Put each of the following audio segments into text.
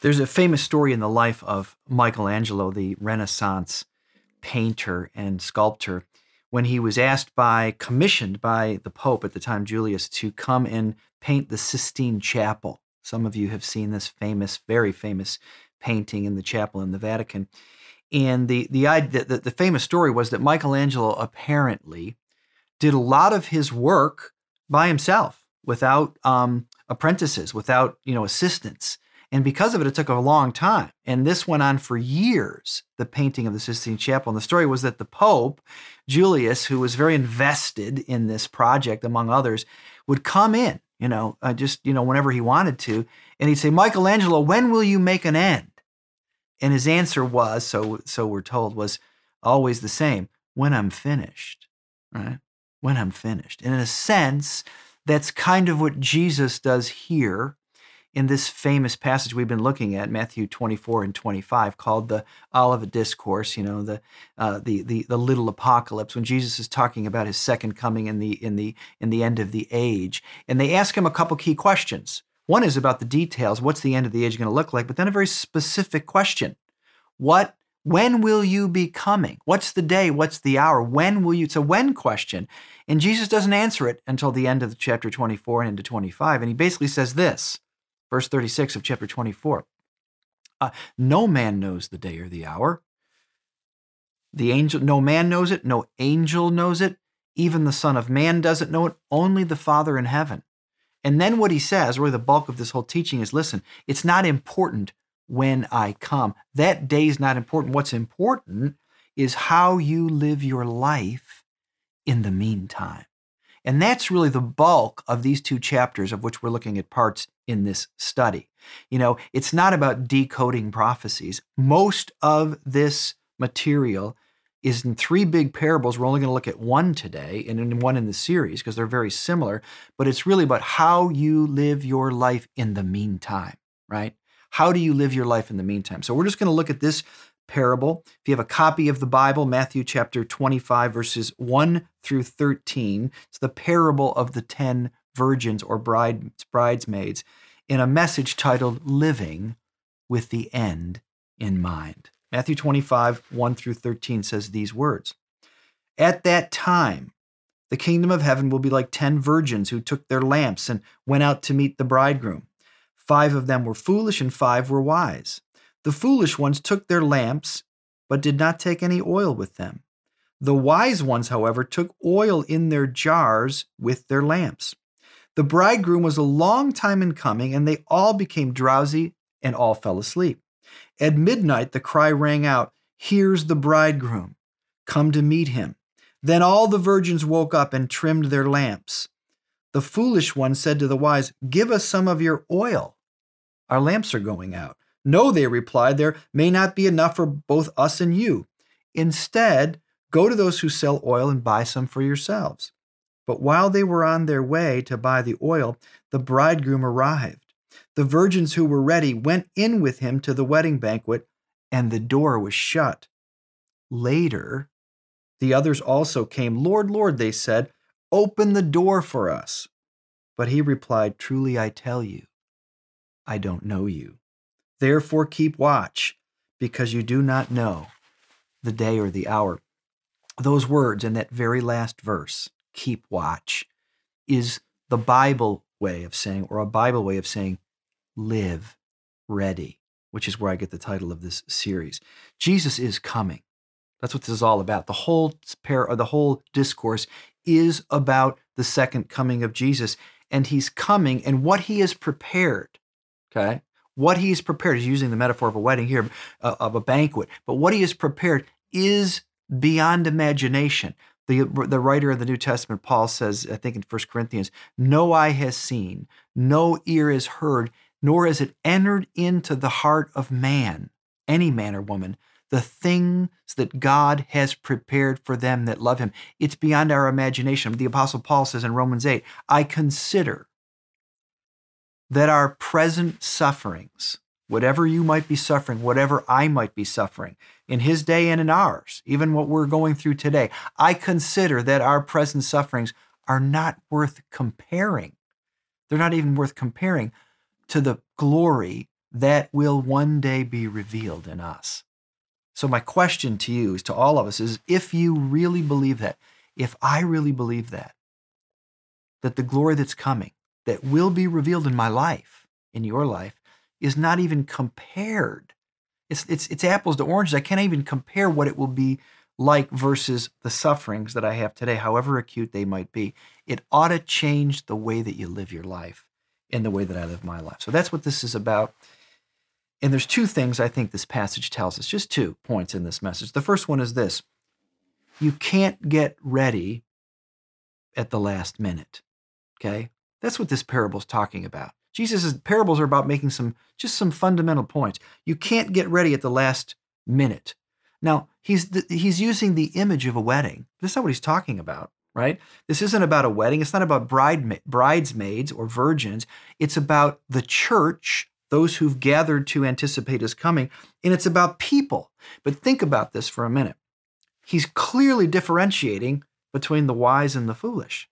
There's a famous story in the life of Michelangelo, the Renaissance painter and sculptor, when he was asked by, commissioned by the Pope at the time, Julius, to come and paint the Sistine Chapel. Some of you have seen this famous, very famous painting in the chapel in the Vatican. And the, the, the, the famous story was that Michelangelo apparently did a lot of his work by himself without um, apprentices, without you know assistants. And because of it, it took a long time. And this went on for years, the painting of the Sistine Chapel. And the story was that the Pope, Julius, who was very invested in this project, among others, would come in, you know, uh, just, you know, whenever he wanted to. And he'd say, Michelangelo, when will you make an end? And his answer was, so, so we're told, was always the same when I'm finished, right? When I'm finished. And in a sense, that's kind of what Jesus does here in this famous passage we've been looking at, Matthew 24 and 25, called the Olivet Discourse, you know, the, uh, the, the, the little apocalypse, when Jesus is talking about his second coming in the, in, the, in the end of the age. And they ask him a couple key questions. One is about the details. What's the end of the age going to look like? But then a very specific question. What when will you be coming? What's the day? What's the hour? When will you? It's a when question. And Jesus doesn't answer it until the end of chapter 24 and into 25. And he basically says this verse 36 of chapter 24. Uh, no man knows the day or the hour. The angel, no man knows it, no angel knows it, even the Son of Man doesn't know it, only the Father in heaven. And then what he says, really the bulk of this whole teaching is listen, it's not important when I come. That day is not important. What's important is how you live your life in the meantime. And that's really the bulk of these two chapters, of which we're looking at parts in this study. You know, it's not about decoding prophecies. Most of this material is in three big parables. We're only going to look at one today and in one in the series because they're very similar, but it's really about how you live your life in the meantime, right? How do you live your life in the meantime? So we're just going to look at this parable. If you have a copy of the Bible, Matthew chapter 25, verses 1 through 13, it's the parable of the 10 virgins or bride, bridesmaids in a message titled Living with the End in Mind. Matthew 25, 1 through 13 says these words At that time, the kingdom of heaven will be like 10 virgins who took their lamps and went out to meet the bridegroom. Five of them were foolish and five were wise. The foolish ones took their lamps, but did not take any oil with them. The wise ones, however, took oil in their jars with their lamps. The bridegroom was a long time in coming, and they all became drowsy and all fell asleep. At midnight, the cry rang out, Here's the bridegroom. Come to meet him. Then all the virgins woke up and trimmed their lamps. The foolish one said to the wise, Give us some of your oil. Our lamps are going out. No, they replied, there may not be enough for both us and you. Instead, go to those who sell oil and buy some for yourselves. But while they were on their way to buy the oil, the bridegroom arrived. The virgins who were ready went in with him to the wedding banquet, and the door was shut. Later, the others also came. Lord, Lord, they said, open the door for us. But he replied, Truly I tell you, I don't know you. Therefore, keep watch, because you do not know the day or the hour. Those words in that very last verse, keep watch, is the Bible way of saying, or a Bible way of saying, live ready, which is where I get the title of this series. Jesus is coming. That's what this is all about. The whole pair, or the whole discourse is about the second coming of Jesus, and he's coming and what he has prepared. Okay, what he has prepared is using the metaphor of a wedding here, uh, of a banquet, but what he has prepared is beyond imagination. The, the writer of the New Testament, Paul says, I think in 1 Corinthians, no eye has seen, no ear has heard, nor has it entered into the heart of man, any man or woman, the things that God has prepared for them that love him. It's beyond our imagination. The Apostle Paul says in Romans 8, I consider that our present sufferings, whatever you might be suffering, whatever I might be suffering, in his day and in ours, even what we're going through today, I consider that our present sufferings are not worth comparing. They're not even worth comparing to the glory that will one day be revealed in us. So, my question to you is to all of us is if you really believe that, if I really believe that, that the glory that's coming, that will be revealed in my life, in your life, is not even compared. It's, it's, it's apples to oranges. I can't even compare what it will be like versus the sufferings that I have today, however acute they might be. It ought to change the way that you live your life and the way that I live my life. So that's what this is about. And there's two things I think this passage tells us, just two points in this message. The first one is this you can't get ready at the last minute. Okay? That's what this parable is talking about. Jesus' parables are about making some just some fundamental points. You can't get ready at the last minute. Now, he's he's using the image of a wedding. This is not what he's talking about, right? This isn't about a wedding. It's not about bride, bridesmaids or virgins. It's about the church, those who've gathered to anticipate his coming, and it's about people. But think about this for a minute. He's clearly differentiating between the wise and the foolish.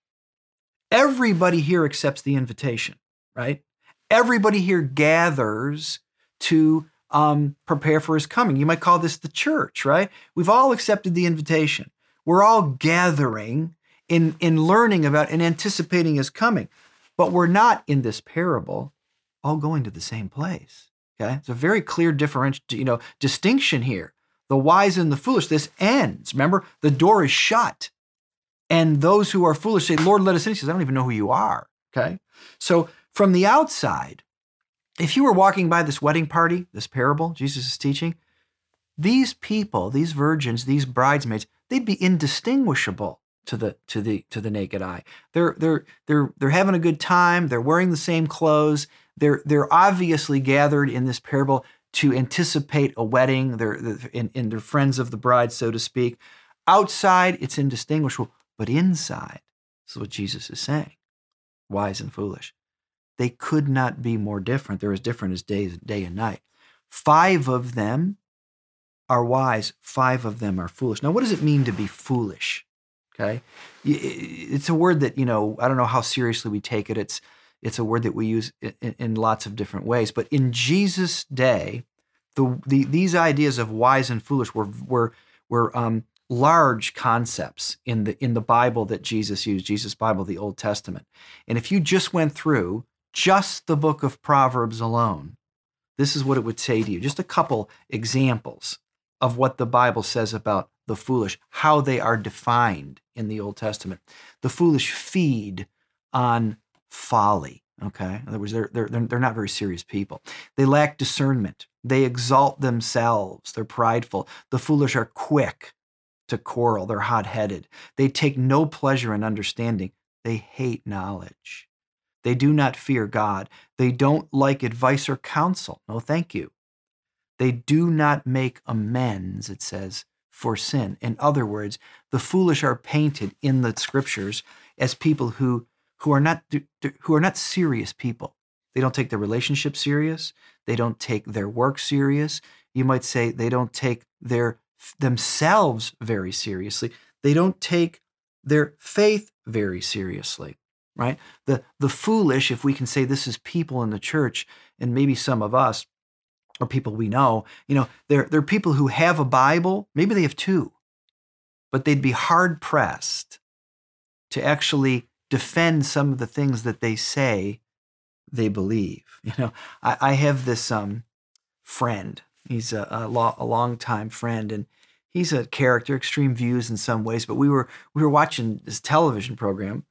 Everybody here accepts the invitation, right? Everybody here gathers to um, prepare for his coming. You might call this the church, right? We've all accepted the invitation. We're all gathering in, in learning about and anticipating his coming. But we're not in this parable all going to the same place. Okay. It's a very clear differential, you know, distinction here. The wise and the foolish, this ends. Remember, the door is shut. And those who are foolish say, Lord, let us in. He says, I don't even know who you are. Okay. So from the outside, if you were walking by this wedding party, this parable Jesus is teaching, these people, these virgins, these bridesmaids, they'd be indistinguishable to the to the to the naked eye. They're they're they're they're having a good time. They're wearing the same clothes. They're they're obviously gathered in this parable to anticipate a wedding. They're, they're they're friends of the bride, so to speak. Outside, it's indistinguishable. But inside, this is what Jesus is saying wise and foolish. They could not be more different. They're as different as day, day and night. Five of them are wise, five of them are foolish. Now, what does it mean to be foolish? Okay. It's a word that, you know, I don't know how seriously we take it. It's, it's a word that we use in, in lots of different ways. But in Jesus' day, the, the, these ideas of wise and foolish were, were, were um, large concepts in the in the Bible that Jesus used, Jesus Bible, the Old Testament. And if you just went through just the book of Proverbs alone, this is what it would say to you. Just a couple examples of what the Bible says about the foolish, how they are defined in the Old Testament. The foolish feed on folly. Okay. In other words, they're, they're, they're not very serious people. They lack discernment. They exalt themselves. They're prideful. The foolish are quick to quarrel. They're hot headed. They take no pleasure in understanding. They hate knowledge. They do not fear God. They don't like advice or counsel. No, thank you. They do not make amends, it says, for sin. In other words, the foolish are painted in the scriptures as people who, who, are, not, who are not serious people. They don't take their relationship serious. They don't take their work serious. You might say they don't take their themselves very seriously. They don't take their faith very seriously, right? The, the foolish, if we can say this is people in the church, and maybe some of us, or people we know, you know, they're, they're people who have a Bible, maybe they have two, but they'd be hard pressed to actually defend some of the things that they say they believe. You know, I, I have this um, friend He's a, a, lo- a friend, and he's a character, extreme views in some ways. But we were we were watching this television program,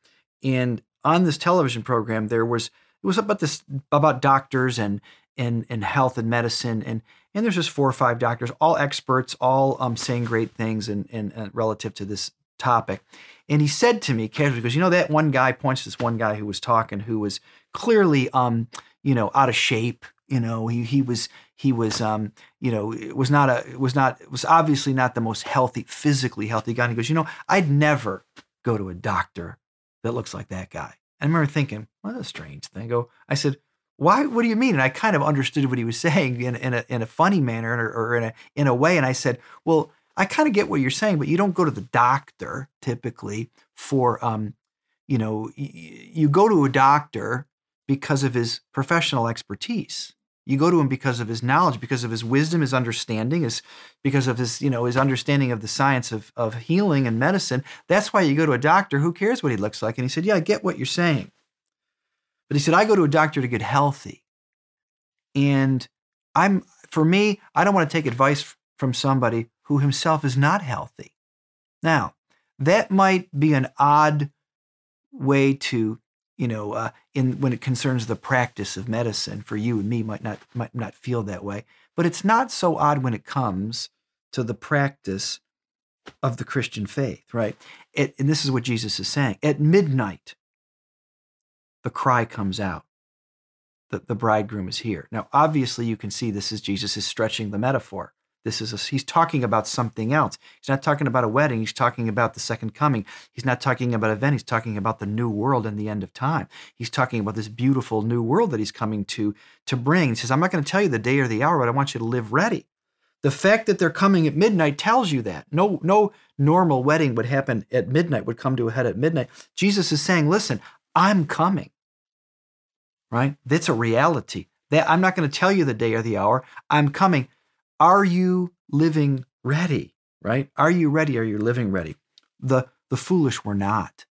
and on this television program there was it was about this about doctors and and and health and medicine, and and there's just four or five doctors, all experts, all um, saying great things and and, and relative to this topic. And he said to me casually, because you know that one guy points to this one guy who was talking, who was clearly um you know out of shape you know, he he was he was um, you know, was not a was not was obviously not the most healthy, physically healthy guy. And he goes, you know, I'd never go to a doctor that looks like that guy. And I remember thinking, that's a strange thing. I go, I said, why? What do you mean? And I kind of understood what he was saying in, in a in a funny manner or, or in a in a way. And I said, well, I kind of get what you're saying, but you don't go to the doctor typically for um, you know, you go to a doctor because of his professional expertise. You go to him because of his knowledge, because of his wisdom, his understanding, his, because of his, you know, his understanding of the science of, of healing and medicine. That's why you go to a doctor. Who cares what he looks like? And he said, Yeah, I get what you're saying. But he said, I go to a doctor to get healthy. And I'm, for me, I don't want to take advice from somebody who himself is not healthy. Now, that might be an odd way to you know uh, in when it concerns the practice of medicine for you and me might not might not feel that way. But it's not so odd when it comes to the practice of the christian faith right? It, and this is what jesus is saying at midnight the cry comes out. That the bridegroom is here. Now obviously you can see this is jesus is stretching the metaphor this is a, he's talking about something else. He's not talking about a wedding. He's talking about the second coming. He's not talking about event. He's talking about the new world and the end of time. He's talking about this beautiful new world that he's coming to to bring. He says, "I'm not going to tell you the day or the hour, but I want you to live ready." The fact that they're coming at midnight tells you that. No, no normal wedding would happen at midnight, would come to a head at midnight. Jesus is saying, listen, I'm coming. Right? That's a reality. That I'm not going to tell you the day or the hour. I'm coming. Are you living ready? Right? Are you ready? Are you living ready? The the foolish were not,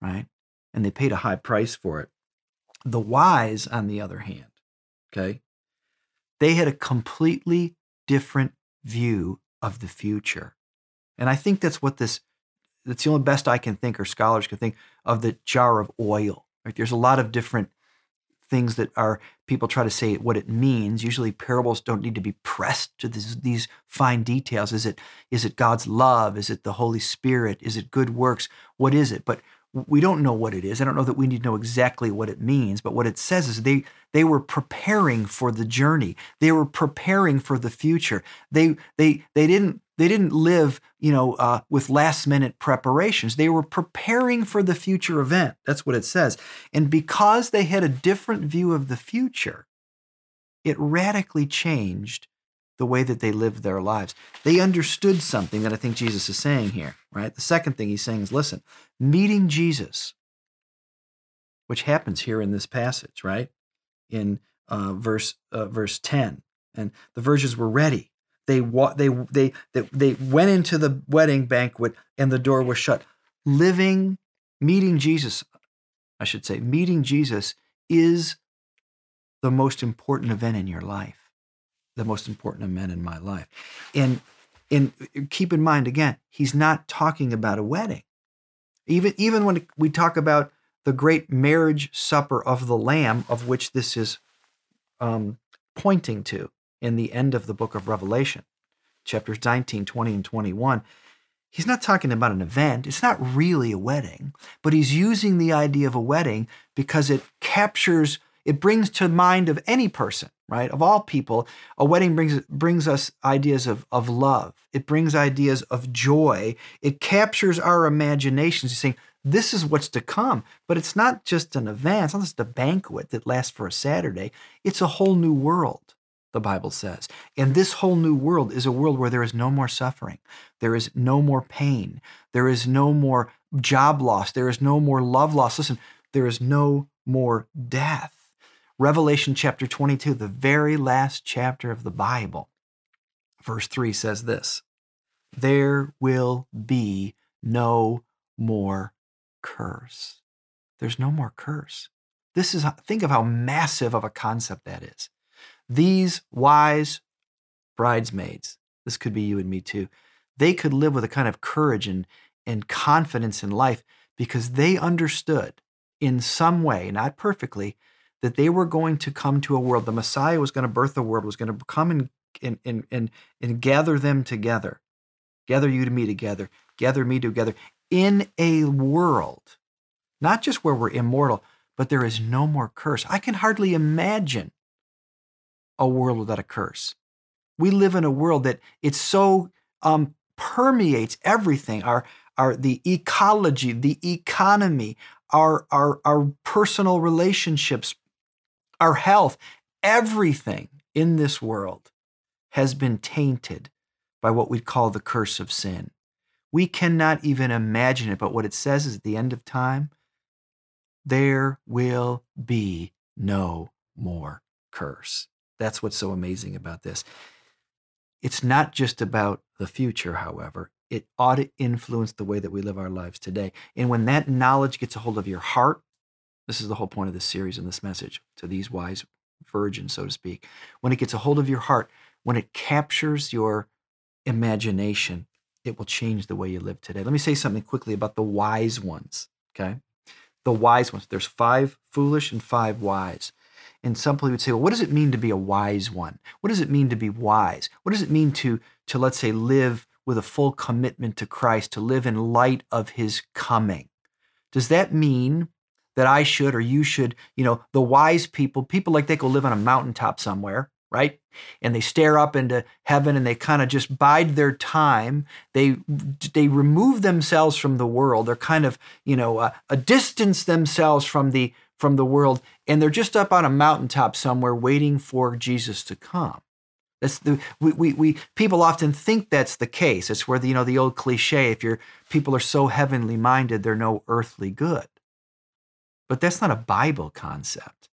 right? And they paid a high price for it. The wise, on the other hand, okay, they had a completely different view of the future. And I think that's what this, that's the only best I can think, or scholars can think, of the jar of oil. Right? There's a lot of different things that are people try to say what it means. Usually parables don't need to be pressed to this, these fine details. Is it is it God's love? Is it the Holy Spirit? Is it good works? What is it? But we don't know what it is. I don't know that we need to know exactly what it means, but what it says is they they were preparing for the journey. They were preparing for the future. They they they didn't they didn't live, you know, uh, with last minute preparations. They were preparing for the future event. That's what it says. And because they had a different view of the future, it radically changed the way that they lived their lives. They understood something that I think Jesus is saying here, right? The second thing he's saying is listen, meeting Jesus, which happens here in this passage, right? In uh, verse uh, verse 10. And the virgins were ready. They, they, they, they, they went into the wedding banquet and the door was shut. Living, meeting Jesus, I should say, meeting Jesus is the most important event in your life, the most important event in my life. And, and keep in mind, again, he's not talking about a wedding. Even, even when we talk about the great marriage supper of the Lamb, of which this is um, pointing to, in the end of the book of Revelation, chapters 19, 20, and 21, he's not talking about an event. It's not really a wedding, but he's using the idea of a wedding because it captures, it brings to mind of any person, right? Of all people, a wedding brings brings us ideas of, of love. It brings ideas of joy. It captures our imaginations, He's saying, this is what's to come. But it's not just an event, it's not just a banquet that lasts for a Saturday. It's a whole new world the Bible says. And this whole new world is a world where there is no more suffering, there is no more pain, there is no more job loss, there is no more love loss. Listen, there is no more death. Revelation chapter 22, the very last chapter of the Bible, verse 3 says this There will be no more curse. There's no more curse. This is, think of how massive of a concept that is. These wise bridesmaids, this could be you and me too, they could live with a kind of courage and, and confidence in life because they understood in some way, not perfectly, that they were going to come to a world. The Messiah was going to birth a world, was going to come and, and, and, and, and gather them together, gather you to me together, gather me together in a world, not just where we're immortal, but there is no more curse. I can hardly imagine a world without a curse. We live in a world that it so um, permeates everything our, our the ecology, the economy, our, our, our personal relationships, our health, everything in this world has been tainted by what we call the curse of sin. We cannot even imagine it, but what it says is at the end of time, there will be no more curse. That's what's so amazing about this. It's not just about the future, however. It ought to influence the way that we live our lives today. And when that knowledge gets a hold of your heart, this is the whole point of this series and this message to these wise virgins, so to speak. When it gets a hold of your heart, when it captures your imagination, it will change the way you live today. Let me say something quickly about the wise ones, okay? The wise ones. There's five foolish and five wise. And some people would say, well, what does it mean to be a wise one? What does it mean to be wise? What does it mean to, to let's say, live with a full commitment to Christ, to live in light of his coming? Does that mean that I should or you should, you know, the wise people, people like they go live on a mountaintop somewhere, right? And they stare up into heaven and they kind of just bide their time. They they remove themselves from the world. They're kind of, you know, uh, a distance themselves from the from the world and they're just up on a mountaintop somewhere waiting for Jesus to come. That's the we, we, we people often think that's the case. It's where the you know the old cliche, if your people are so heavenly minded, they're no earthly good. But that's not a Bible concept.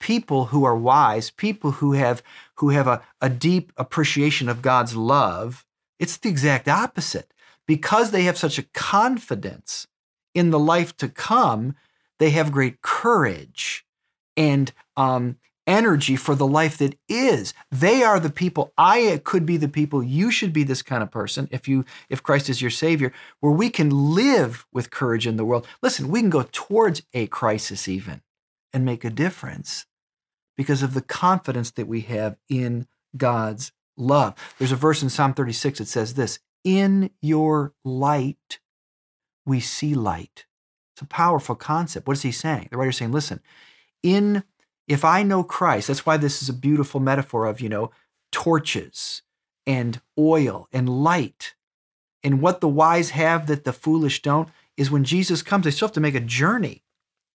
People who are wise, people who have who have a, a deep appreciation of God's love, it's the exact opposite. Because they have such a confidence in the life to come, they have great courage and um, energy for the life that is. They are the people. I could be the people. You should be this kind of person if you if Christ is your Savior, where we can live with courage in the world. Listen, we can go towards a crisis even and make a difference because of the confidence that we have in God's love. There's a verse in Psalm 36 that says this: "In your light, we see light." It's a powerful concept. What is he saying? The writer's saying, listen, in if I know Christ, that's why this is a beautiful metaphor of, you know, torches and oil and light. And what the wise have that the foolish don't is when Jesus comes, they still have to make a journey.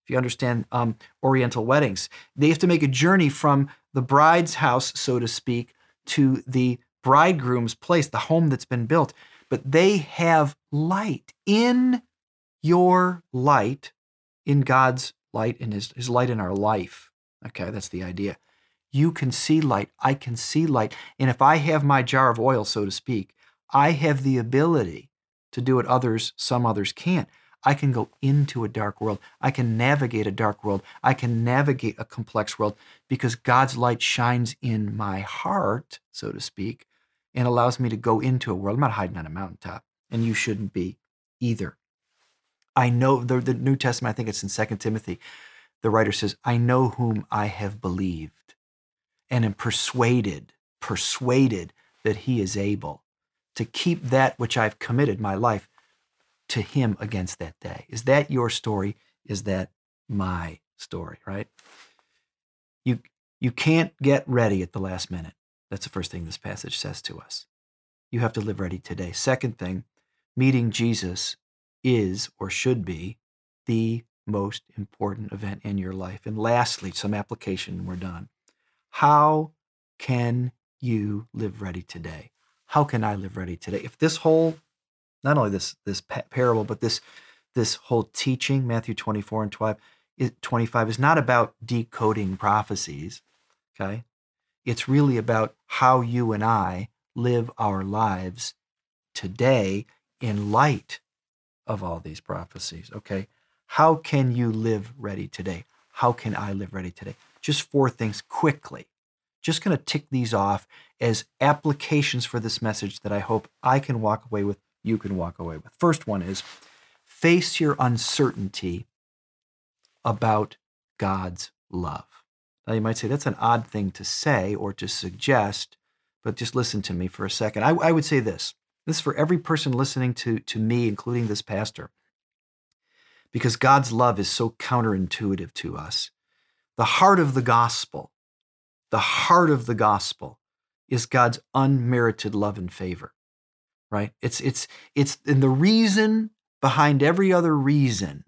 If you understand um, Oriental weddings, they have to make a journey from the bride's house, so to speak, to the bridegroom's place, the home that's been built. But they have light in your light, in God's light in his, his light in our life. Okay, that's the idea. You can see light. I can see light. And if I have my jar of oil, so to speak, I have the ability to do what others, some others can't. I can go into a dark world. I can navigate a dark world. I can navigate a complex world because God's light shines in my heart, so to speak, and allows me to go into a world. I'm not hiding on a mountaintop, and you shouldn't be either. I know the, the New Testament, I think it's in Second Timothy, the writer says, I know whom I have believed and am persuaded, persuaded that he is able to keep that which I've committed my life to him against that day. Is that your story? Is that my story, right? You, you can't get ready at the last minute. That's the first thing this passage says to us. You have to live ready today. Second thing, meeting Jesus is or should be the most important event in your life. And lastly, some application, we're done. How can you live ready today? How can I live ready today? If this whole, not only this this parable, but this this whole teaching, Matthew 24 and 12, 25, is not about decoding prophecies, okay? It's really about how you and I live our lives today in light of all these prophecies. Okay. How can you live ready today? How can I live ready today? Just four things quickly. Just going to tick these off as applications for this message that I hope I can walk away with, you can walk away with. First one is face your uncertainty about God's love. Now, you might say that's an odd thing to say or to suggest, but just listen to me for a second. I, I would say this this is for every person listening to, to me, including this pastor, because God's love is so counterintuitive to us. The heart of the gospel, the heart of the gospel is God's unmerited love and favor, right? It's, it's, it's, and the reason behind every other reason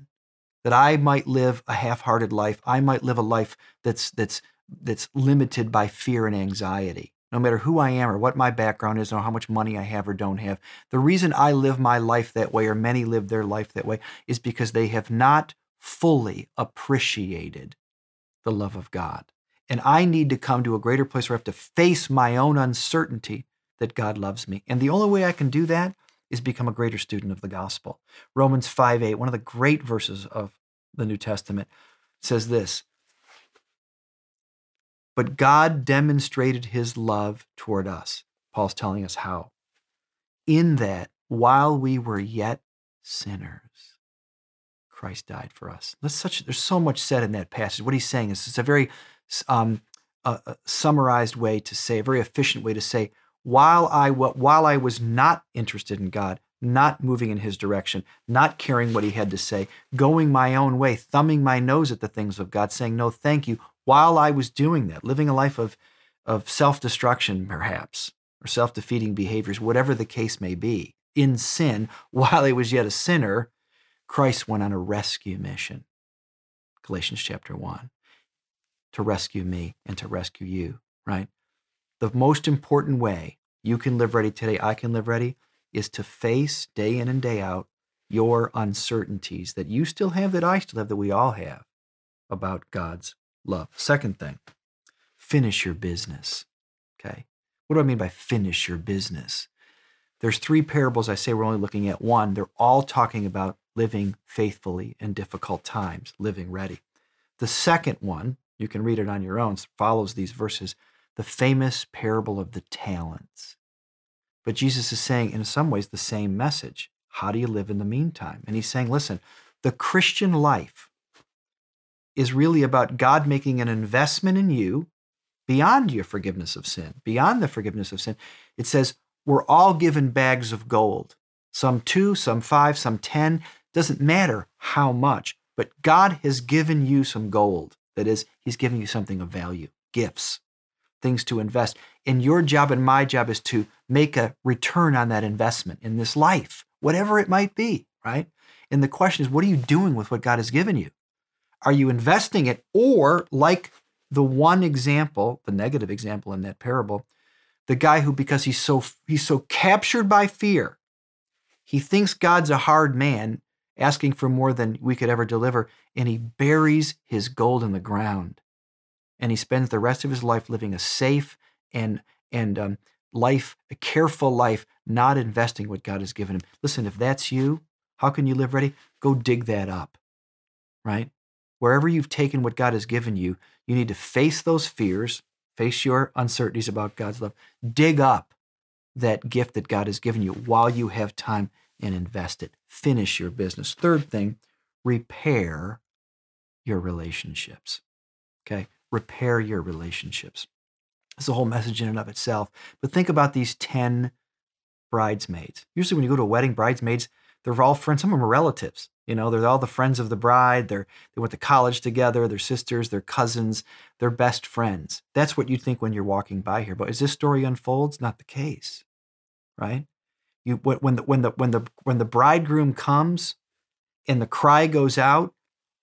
that I might live a half-hearted life, I might live a life that's, that's, that's limited by fear and anxiety no matter who I am or what my background is or how much money I have or don't have. The reason I live my life that way, or many live their life that way, is because they have not fully appreciated the love of God. And I need to come to a greater place where I have to face my own uncertainty that God loves me. And the only way I can do that is become a greater student of the gospel. Romans 5 8, one of the great verses of the New Testament, says this But God demonstrated his love toward us. Paul's telling us how. In that, while we were yet sinners, Christ died for us. There's, such, there's so much said in that passage. What he's saying is it's a very um, a, a summarized way to say, a very efficient way to say, while I while I was not interested in God, not moving in His direction, not caring what He had to say, going my own way, thumbing my nose at the things of God, saying no, thank you. While I was doing that, living a life of of self destruction, perhaps, or self defeating behaviors, whatever the case may be, in sin, while I was yet a sinner, Christ went on a rescue mission. Galatians chapter one, to rescue me and to rescue you. Right the most important way you can live ready today, I can live ready, is to face day in and day out your uncertainties that you still have, that I still have, that we all have about God's love. Second thing, finish your business. Okay. What do I mean by finish your business? There's three parables. I say we're only looking at one. They're all talking about living faithfully in difficult times, living ready. The second one, you can read it on your own, follows these verses the famous parable of the talents. But Jesus is saying, in some ways, the same message. How do you live in the meantime? And he's saying, listen, the Christian life is really about God making an investment in you beyond your forgiveness of sin, beyond the forgiveness of sin. It says, we're all given bags of gold, some two, some five, some 10. Doesn't matter how much, but God has given you some gold. That is, He's giving you something of value, gifts things to invest. And your job and my job is to make a return on that investment in this life, whatever it might be, right? And the question is, what are you doing with what God has given you? Are you investing it? Or, like the one example, the negative example in that parable, the guy who, because he's so he's so captured by fear, he thinks God's a hard man, asking for more than we could ever deliver, and he buries his gold in the ground and he spends the rest of his life living a safe and and um, life, a careful life, not investing what God has given him. Listen, if that's you, how can you live ready? Go dig that up, right? Wherever you've taken what God has given you, you need to face those fears, face your uncertainties about God's love, dig up that gift that God has given you while you have time and invest it. Finish your business. Third thing, repair your relationships. Okay repair your relationships. It's a whole message in and of itself. But think about these 10 bridesmaids. Usually, when you go to a wedding, bridesmaids, they're all friends. Some of them are relatives. You know, they're all the friends of the bride. They're, they went to college together. They're sisters, they're cousins, they're best friends. That's what you think when you're walking by here. But as this story unfolds, not the case, right? You when the when the when the when the bridegroom comes and the cry goes out,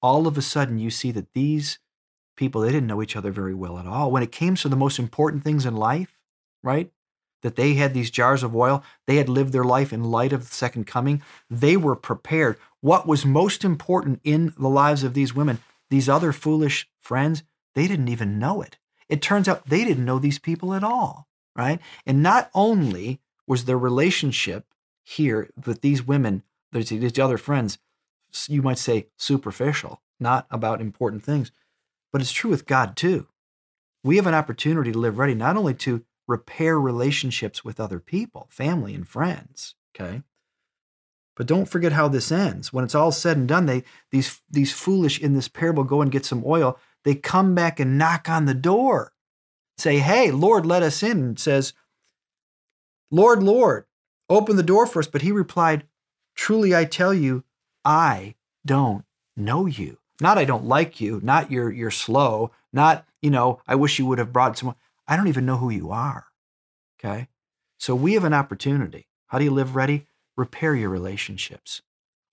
all of a sudden you see that these people, they didn't know each other very well at all. When it came to the most important things in life, right? That they had these jars of oil, they had lived their life in light of the second coming, they were prepared. What was most important in the lives of these women, these other foolish friends, they didn't even know it. It turns out they didn't know these people at all, right? And not only was their relationship here with these women, these other friends, you might say superficial, not about important things, but it's true with God too. We have an opportunity to live ready not only to repair relationships with other people, family and friends, okay? But don't forget how this ends. When it's all said and done, they these these foolish in this parable go and get some oil. They come back and knock on the door. Say, "Hey, Lord, let us in." And says, "Lord, Lord, open the door for us." But he replied, "Truly I tell you, I don't know you." Not I don't like you, not you're you're slow, not, you know, I wish you would have brought someone. I don't even know who you are. Okay? So we have an opportunity. How do you live ready? Repair your relationships.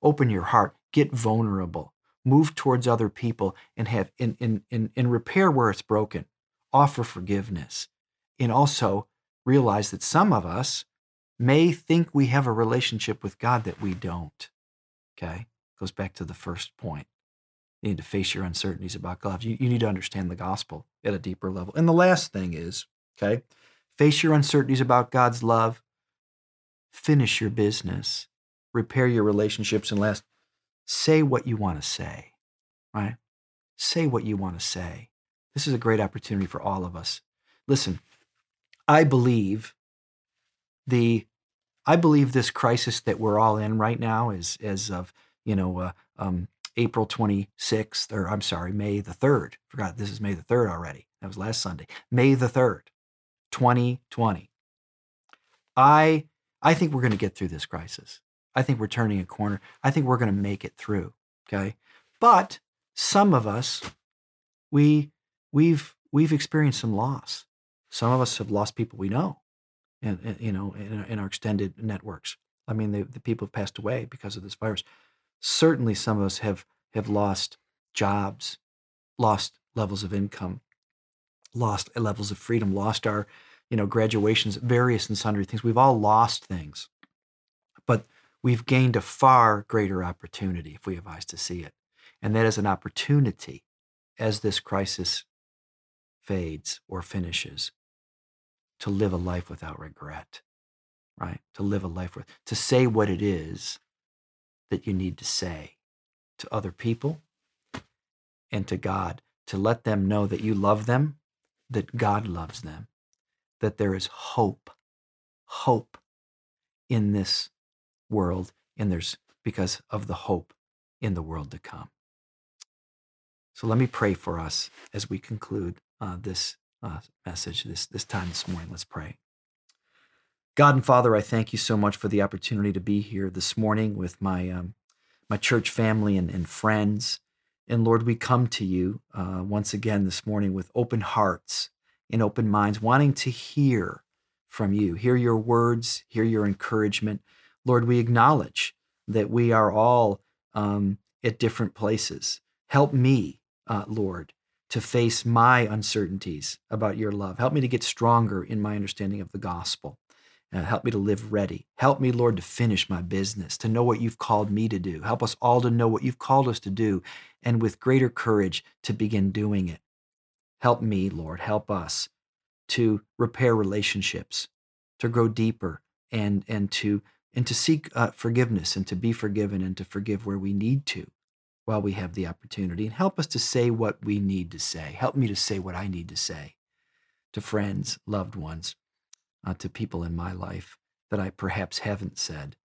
Open your heart, get vulnerable, move towards other people and have in in in, in repair where it's broken. Offer forgiveness. And also realize that some of us may think we have a relationship with God that we don't. Okay? Goes back to the first point. You need to face your uncertainties about God. You, you need to understand the gospel at a deeper level. And the last thing is, okay, face your uncertainties about God's love, finish your business, repair your relationships, and last, say what you want to say, right? Say what you want to say. This is a great opportunity for all of us. Listen, I believe the I believe this crisis that we're all in right now is as of you know uh, um, April 26th or I'm sorry May the 3rd. Forgot this is May the 3rd already. That was last Sunday. May the 3rd, 2020. I I think we're going to get through this crisis. I think we're turning a corner. I think we're going to make it through. Okay, but some of us we we've we've experienced some loss. Some of us have lost people we know and, you know, in, in, our extended networks. I mean, the, the people have passed away because of this virus. Certainly, some of us have have lost jobs, lost levels of income, lost levels of freedom, lost our, you know, graduations, various and sundry things. We've all lost things, but we've gained a far greater opportunity if we have eyes to see it, and that is an opportunity as this crisis fades or finishes to live a life without regret, right? To live a life with, to say what it is that you need to say to other people and to God, to let them know that you love them, that God loves them, that there is hope, hope in this world, and there's because of the hope in the world to come. So let me pray for us as we conclude uh, this uh, message this, this time this morning. Let's pray. God and Father, I thank you so much for the opportunity to be here this morning with my, um, my church family and, and friends. And Lord, we come to you uh, once again this morning with open hearts and open minds, wanting to hear from you, hear your words, hear your encouragement. Lord, we acknowledge that we are all um, at different places. Help me, uh, Lord, to face my uncertainties about your love. Help me to get stronger in my understanding of the gospel. Uh, help me to live ready. Help me, Lord, to finish my business, to know what you've called me to do. Help us all to know what you've called us to do, and with greater courage to begin doing it. Help me, Lord, help us to repair relationships, to grow deeper, and and to and to seek uh, forgiveness, and to be forgiven, and to forgive where we need to while we have the opportunity and help us to say what we need to say. Help me to say what I need to say to friends, loved ones, uh, to people in my life that I perhaps haven't said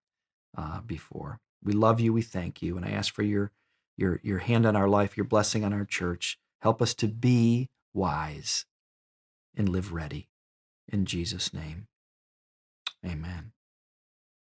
uh, before. We love you. We thank you. And I ask for your, your, your hand on our life, your blessing on our church. Help us to be wise and live ready. In Jesus' name, amen.